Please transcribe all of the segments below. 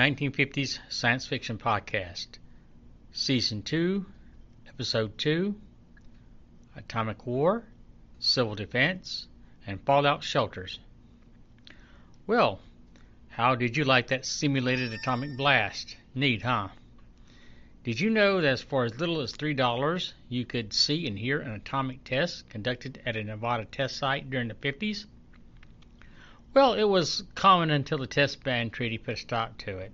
the 1950s Science Fiction Podcast, Season 2, Episode 2 Atomic War, Civil Defense, and Fallout Shelters. Well, how did you like that simulated atomic blast? Neat, huh? Did you know that for as little as $3 you could see and hear an atomic test conducted at a Nevada test site during the 50s? Well, it was common until the test ban treaty put a stop to it.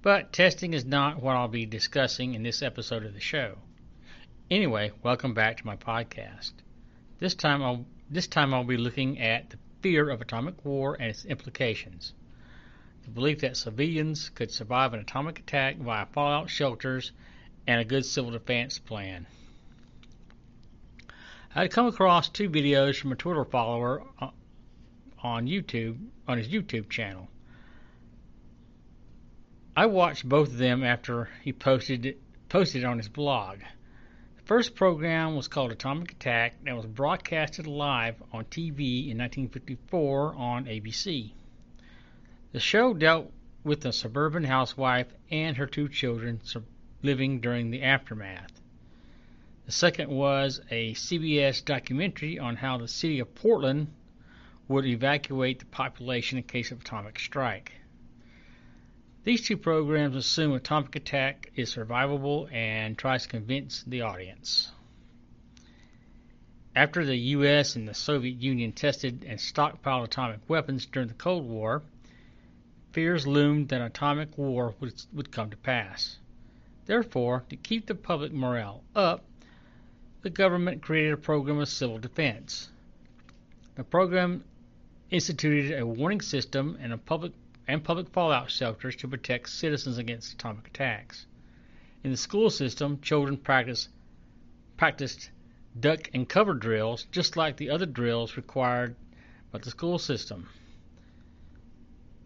But testing is not what I'll be discussing in this episode of the show. Anyway, welcome back to my podcast. This time I'll this time I'll be looking at the fear of atomic war and its implications. The belief that civilians could survive an atomic attack via fallout shelters and a good civil defense plan. I had come across two videos from a Twitter follower uh, on YouTube on his YouTube channel. I watched both of them after he posted it, posted on his blog. The first program was called Atomic Attack and was broadcasted live on TV in 1954 on ABC. The show dealt with a suburban housewife and her two children living during the aftermath. The second was a CBS documentary on how the city of Portland would evacuate the population in case of atomic strike. These two programs assume atomic attack is survivable and tries to convince the audience. After the US and the Soviet Union tested and stockpiled atomic weapons during the Cold War, fears loomed that atomic war would, would come to pass. Therefore, to keep the public morale up, the government created a program of civil defense. The program instituted a warning system and a public and public fallout shelters to protect citizens against atomic attacks. In the school system, children practiced practiced duck and cover drills just like the other drills required by the school system,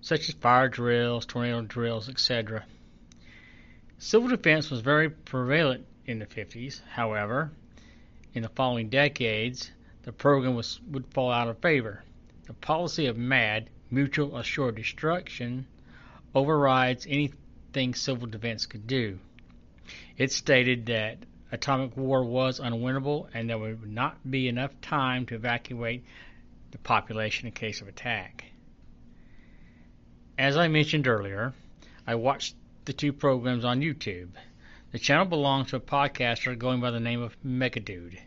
such as fire drills, tornado drills, etc. Civil defense was very prevalent in the 50s. However, in the following decades, the program was, would fall out of favor. The policy of MAD, mutual assured destruction, overrides anything civil defense could do. It stated that atomic war was unwinnable and there would not be enough time to evacuate the population in case of attack. As I mentioned earlier, I watched the two programs on YouTube. The channel belongs to a podcaster going by the name of Megadude.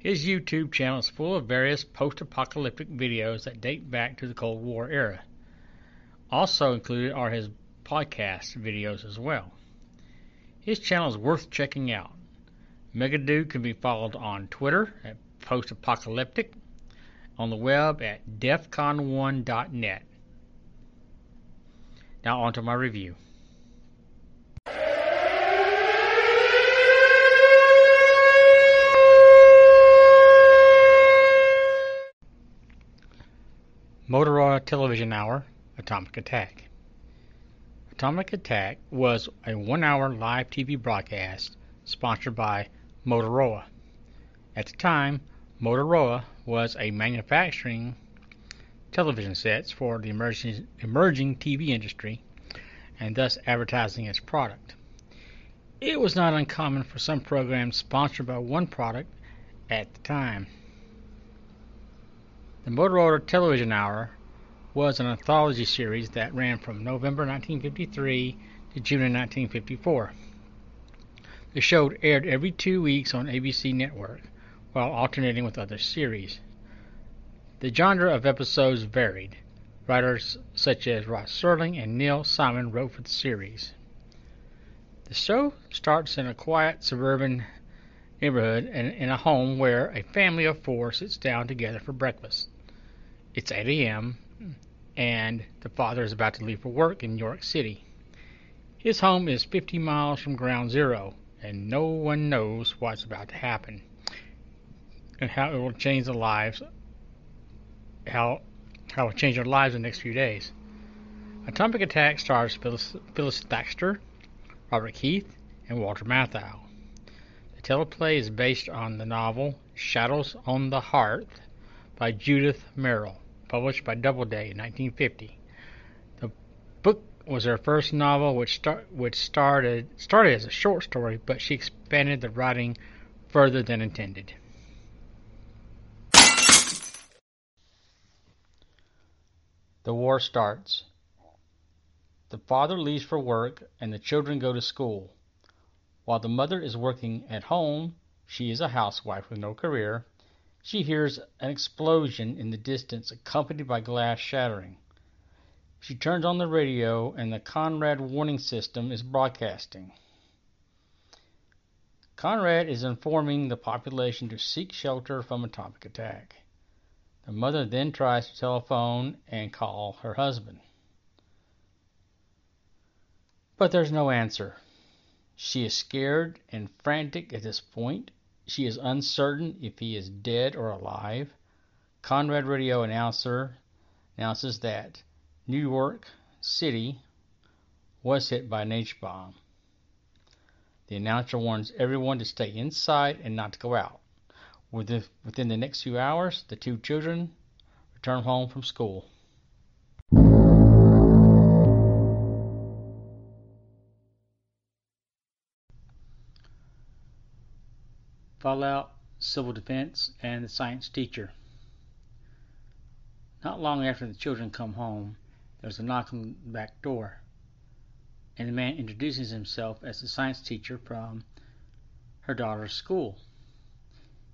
His YouTube channel is full of various post apocalyptic videos that date back to the Cold War era. Also included are his podcast videos as well. His channel is worth checking out. Megadude can be followed on Twitter at Post Apocalyptic, on the web at defcon1.net. Now on to my review. Motorola Television Hour Atomic Attack. Atomic Attack was a one hour live TV broadcast sponsored by Motorola. At the time, Motorola was a manufacturing television sets for the emerging, emerging TV industry and thus advertising its product. It was not uncommon for some programs sponsored by one product at the time. The Motorola Television Hour was an anthology series that ran from November 1953 to June of 1954. The show aired every two weeks on ABC Network, while alternating with other series. The genre of episodes varied. Writers such as Rod Serling and Neil Simon wrote for the series. The show starts in a quiet suburban neighborhood and in a home where a family of four sits down together for breakfast. It's 8 a.m., and the father is about to leave for work in New York City. His home is 50 miles from ground zero, and no one knows what's about to happen and how it will change the lives how how it will change their lives in the next few days. Atomic Attack stars Phyllis, Phyllis Thaxter, Robert Keith, and Walter Matthau. The teleplay is based on the novel Shadows on the Hearth by Judith Merril, published by Doubleday in 1950. The book was her first novel, which, which started, started as a short story, but she expanded the writing further than intended. The war starts. The father leaves for work and the children go to school. While the mother is working at home, she is a housewife with no career. She hears an explosion in the distance accompanied by glass shattering. She turns on the radio and the CONELRAD warning system is broadcasting. CONELRAD is informing the population to seek shelter from atomic attack. The mother then tries to telephone and call her husband. But there's no answer. She is scared and frantic at this point. She is uncertain if he is dead or alive. CONELRAD radio announcer announces that New York City was hit by an H bomb. The announcer warns everyone to stay inside and not to go out. Within the next few hours, the two children return home from school. Fallout, Civil Defense, and the Science Teacher. Not long after the children come home, there's a knock on the back door, and the man introduces himself as the science teacher from her daughter's school.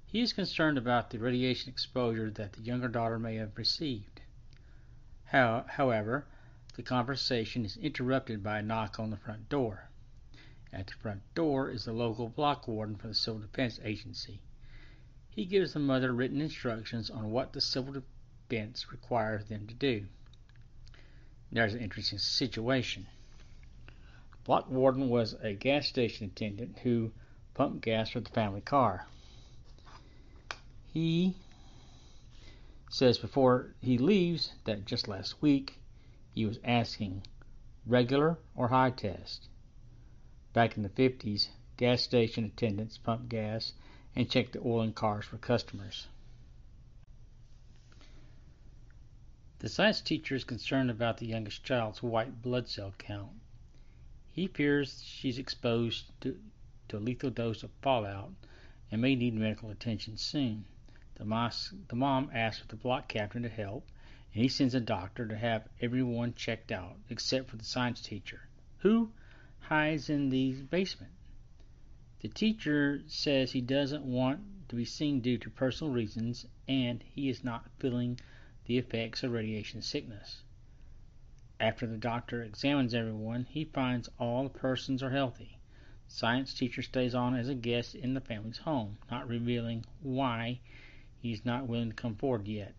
He is concerned about the radiation exposure that the younger daughter may have received. How, however, the conversation is interrupted by a knock on the front door. At the front door is the local block warden for the Civil Defense Agency. He gives the mother written instructions on what the Civil Defense requires them to do. There's an interesting situation. Block warden was a gas station attendant who pumped gas for the family car. He says before he leaves that just last week he was asking regular or high test. Back in the 50s, gas station attendants pumped gas and checked the oil in cars for customers. The science teacher is concerned about the youngest child's white blood cell count. He fears she's exposed to, to a lethal dose of fallout and may need medical attention soon. The, mos- the mom asks for the block captain to help, and he sends a doctor to have everyone checked out except for the science teacher, who hides in the basement. The teacher says he doesn't want to be seen due to personal reasons and he is not feeling the effects of radiation sickness. After the doctor examines everyone, he finds all the persons are healthy. Science teacher stays on as a guest in the family's home, not revealing why he's not willing to come forward yet.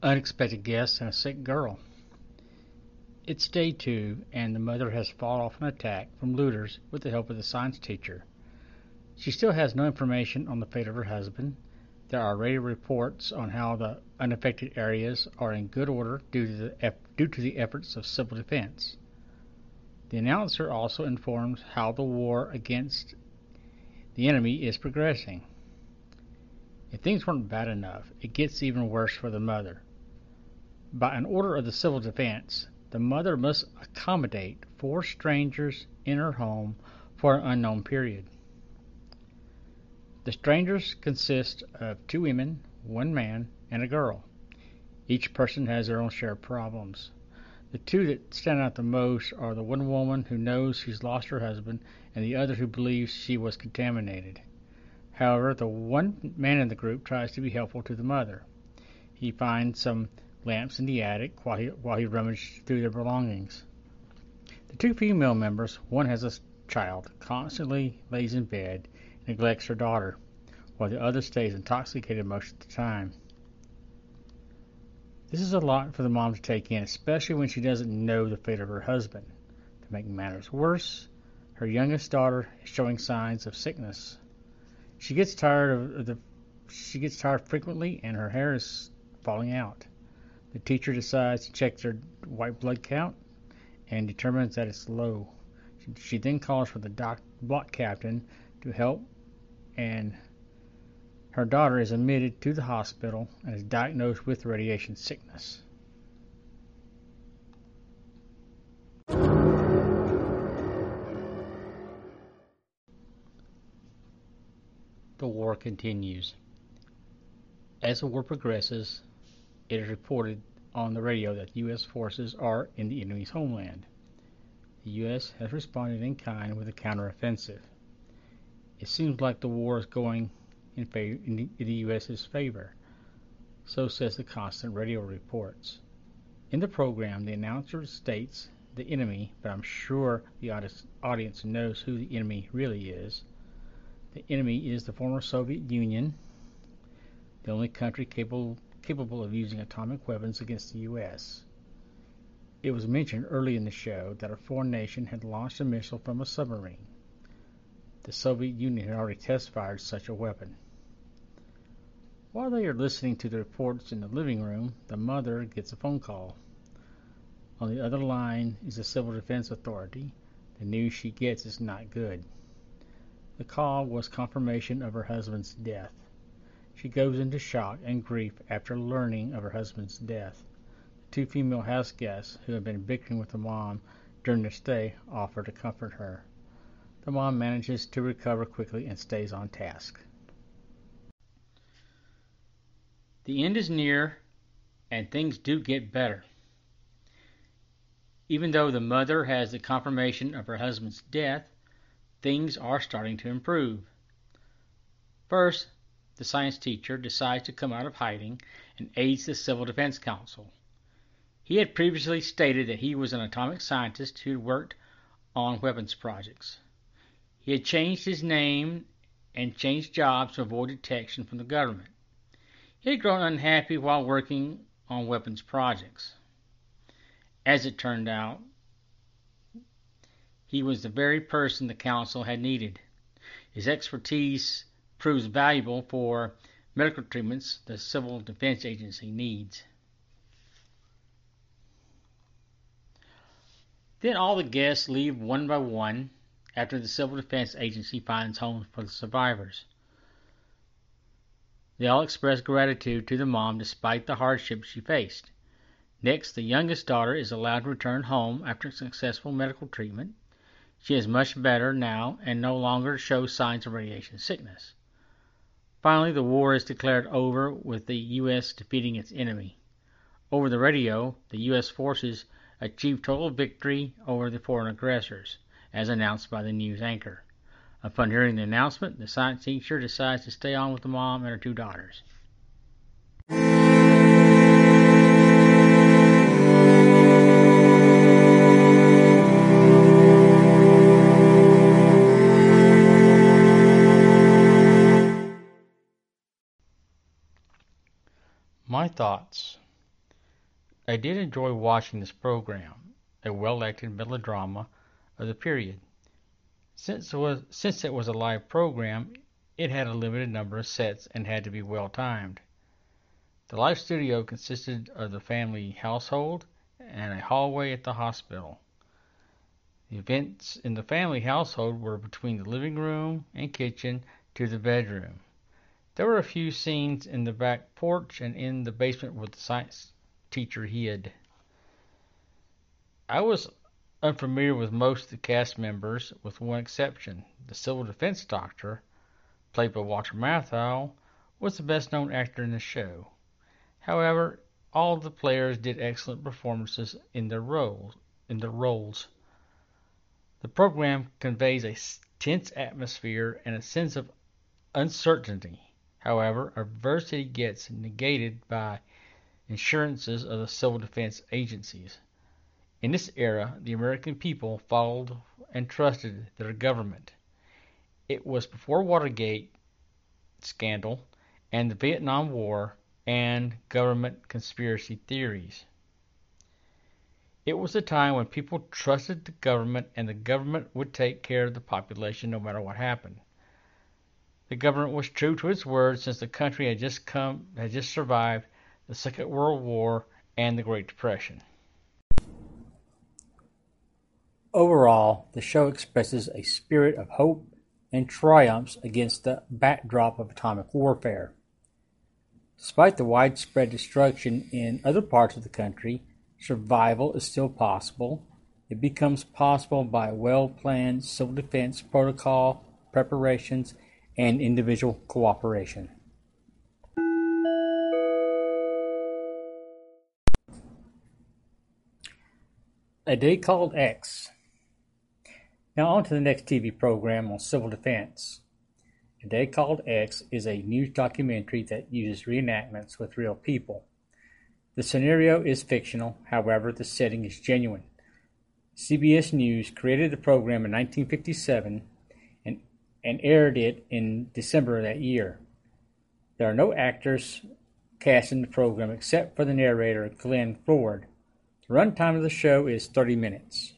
Unexpected guests and a sick girl. It's day two, and the mother has fought off an attack from looters with the help of the science teacher. She still has no information on the fate of her husband. There are radio reports on how the unaffected areas are in good order due to the, due to the efforts of civil defense. The announcer also informs how the war against the enemy is progressing. If things weren't bad enough, it gets even worse for the mother. By an order of the Civil Defense, the mother must accommodate four strangers in her home for an unknown period. The strangers consist of two women, one man, and a girl. Each person has their own share of problems. The two that stand out the most are the one woman who knows she's lost her husband and the other who believes she was contaminated. However, the one man in the group tries to be helpful to the mother. He finds some lamps in the attic while he, while he rummaged through their belongings. The two female members, one has a child, constantly lays in bed and neglects her daughter, while the other stays intoxicated most of the time. This is a lot for the mom to take in, especially when she doesn't know the fate of her husband. To make matters worse, her youngest daughter is showing signs of sickness. She gets tired of the she gets tired frequently and her hair is falling out. The teacher decides to check their white blood count and determines that it's low. She then calls for the doc, block captain to help, and her daughter is admitted to the hospital and is diagnosed with radiation sickness. The war continues. As the war progresses, it is reported on the radio that U.S. forces are in the enemy's homeland. The U.S. has responded in kind with a counteroffensive. It seems like the war is going in, favor, in, the, in the U.S.'s favor. So says the constant radio reports. In the program, the announcer states the enemy, but I'm sure the audience knows who the enemy really is. The enemy is the former Soviet Union, the only country capable, capable of using atomic weapons against the U.S. It was mentioned early in the show that a foreign nation had launched a missile from a submarine. The Soviet Union had already test fired such a weapon. While they are listening to the reports in the living room, the mother gets a phone call. On the other line is the Civil Defense Authority. The news she gets is not good. The call was confirmation of her husband's death. She goes into shock and grief after learning of her husband's death. The two female house guests who had been bickering with the mom during their stay offer to comfort her. The mom manages to recover quickly and stays on task. The end is near, and things do get better. Even though the mother has the confirmation of her husband's death, things are starting to improve. First, the science teacher decides to come out of hiding and aids the Civil Defense Council. He had previously stated that he was an atomic scientist who had worked on weapons projects. He had changed his name and changed jobs to avoid detection from the government. He had grown unhappy while working on weapons projects. As it turned out, he was the very person the council had needed. His expertise proves valuable for medical treatments the Civil Defense Agency needs. Then all the guests leave one by one after the Civil Defense Agency finds homes for the survivors. They all express gratitude to the mom despite the hardships she faced. Next, the youngest daughter is allowed to return home after successful medical treatment. She is much better now and no longer shows signs of radiation sickness. Finally, the war is declared over with the U.S. defeating its enemy. Over the radio, the U.S. forces achieved total victory over the foreign aggressors, as announced by the news anchor. Upon hearing the announcement, the science teacher decides to stay on with the mom and her two daughters. Thoughts. I did enjoy watching this program, a well acted melodrama of the period. Since it, was, since it was a live program, it had a limited number of sets and had to be well timed. The live studio consisted of the family household and a hallway at the hospital. The events in the family household were between the living room and kitchen to the bedroom. There were a few scenes in the back porch and in the basement where the science teacher hid. I was unfamiliar with most of the cast members, with one exception. The civil defense doctor, played by Walter Matthau, was the best known actor in the show. However, all the players did excellent performances in their roles. In their roles. The program conveys a tense atmosphere and a sense of uncertainty. However, adversity gets negated by insurances of the civil defense agencies. In this era, the American people followed and trusted their government. It was before Watergate scandal and the Vietnam War and government conspiracy theories. It was a time when people trusted the government and the government would take care of the population no matter what happened. The government was true to its word since the country had just come had just survived the Second World War and the Great Depression. Overall, the show expresses a spirit of hope and triumphs against the backdrop of atomic warfare. Despite the widespread destruction in other parts of the country, survival is still possible. It becomes possible by well planned civil defense protocol preparations and individual cooperation. A Day Called X. Now, on to the next TV program on civil defense. A Day Called X is a news documentary that uses reenactments with real people. The scenario is fictional, however, the setting is genuine. CBS News created the program in 1957 and, aired it in December of that year. There are no actors cast in the program except for the narrator, Glenn Ford. The runtime of the show is 30 minutes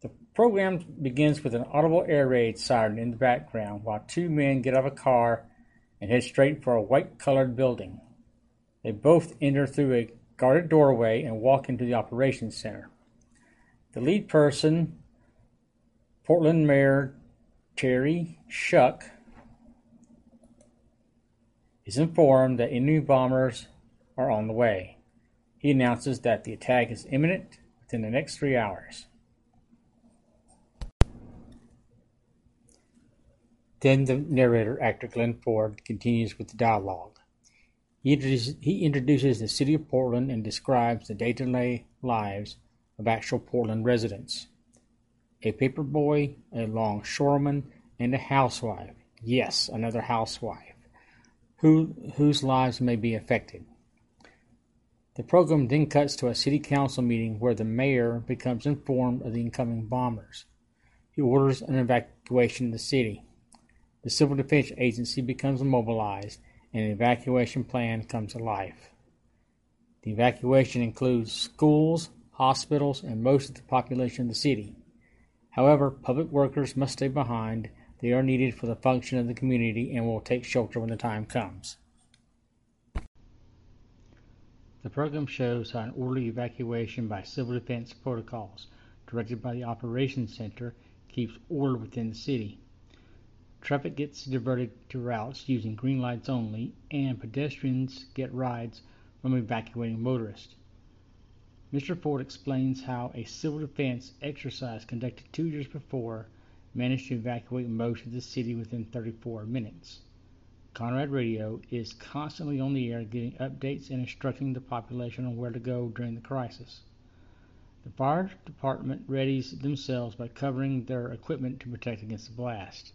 The program begins with an audible air raid siren in the background while two men get out of a car and head straight for a white colored building. They both enter through a guarded doorway and walk into the operations center. The lead person, Portland Mayor Terry Schrunk is informed that enemy bombers are on the way. He announces that the attack is imminent within the next three hours. Then the narrator, actor Glenn Ford, continues with the dialogue. He introduces, he introduces the city of Portland and describes the day-to-day lives of actual Portland residents. A paperboy, a longshoreman, and a housewife. Yes, another housewife, who, whose lives may be affected. The program then cuts to a city council meeting where the mayor becomes informed of the incoming bombers. He orders an evacuation of the city. The Civil Defense Agency becomes mobilized and an evacuation plan comes to life. The evacuation includes schools, hospitals, and most of the population of the city. However, public workers must stay behind. They are needed for the function of the community and will take shelter when the time comes. The program shows how an orderly evacuation by civil defense protocols directed by the Operations Center keeps order within the city. Traffic gets diverted to routes using green lights only, and pedestrians get rides from evacuating motorists. Mr. Ford explains how a civil defense exercise conducted two years before managed to evacuate most of the city within 34 minutes. CONELRAD Radio is constantly on the air giving updates and instructing the population on where to go during the crisis. The fire department readies themselves by covering their equipment to protect against the blast.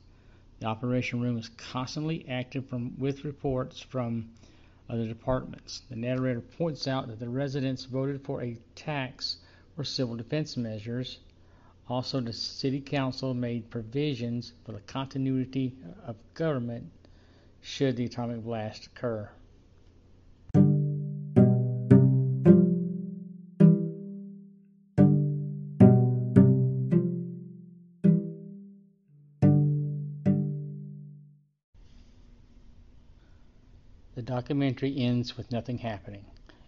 The operation room is constantly active from, with reports from other departments. The narrator points out that the residents voted for a tax for civil defense measures. Also, the city council made provisions for the continuity of government should the atomic blast occur. Documentary ends with nothing happening.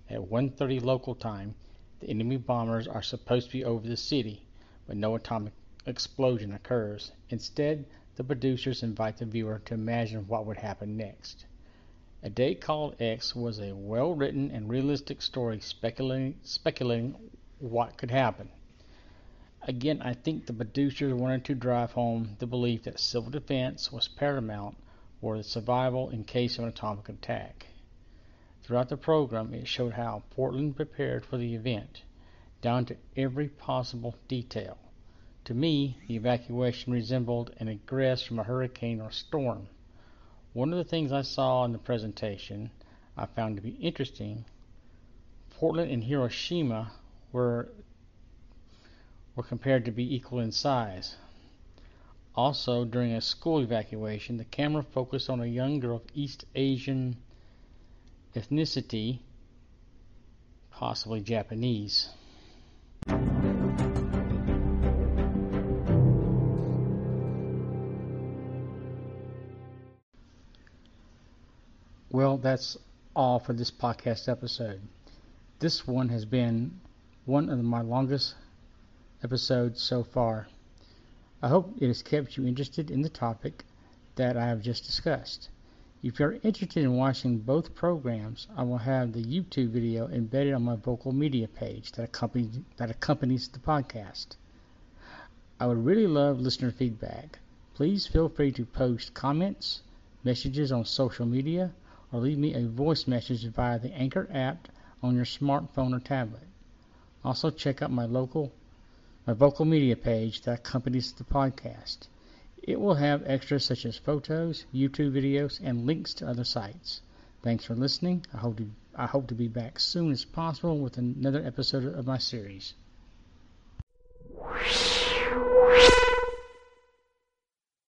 At 1:30 local time, the enemy bombers are supposed to be over the city, but no atomic explosion occurs. Instead, the producers invite the viewer to imagine what would happen next. A Day Called X was a well written and realistic story speculating, speculating what could happen. Again, I think the producers wanted to drive home the belief that civil defense was paramount for the survival in case of an atomic attack. Throughout the program, it showed how Portland prepared for the event, down to every possible detail. To me, the evacuation resembled an egress from a hurricane or storm. One of the things I saw in the presentation I found to be interesting Portland and Hiroshima were, were compared to be equal in size. Also, during a school evacuation, the camera focused on a young girl of East Asian ethnicity, possibly Japanese. Well, that's all for this podcast episode. This one has been one of my longest episodes so far. I hope it has kept you interested in the topic that I have just discussed. If you are interested in watching both programs, I will have the YouTube video embedded on my vocal media page that accompanies, that accompanies the podcast. I would really love listener feedback. Please feel free to post comments, messages on social media, or leave me a voice message via the Anchor app on your smartphone or tablet. Also check out my local my vocal media page that accompanies the podcast. It will have extras such as photos, YouTube videos, and links to other sites. Thanks for listening. I hope to, I hope to be back soon as possible with another episode of my series.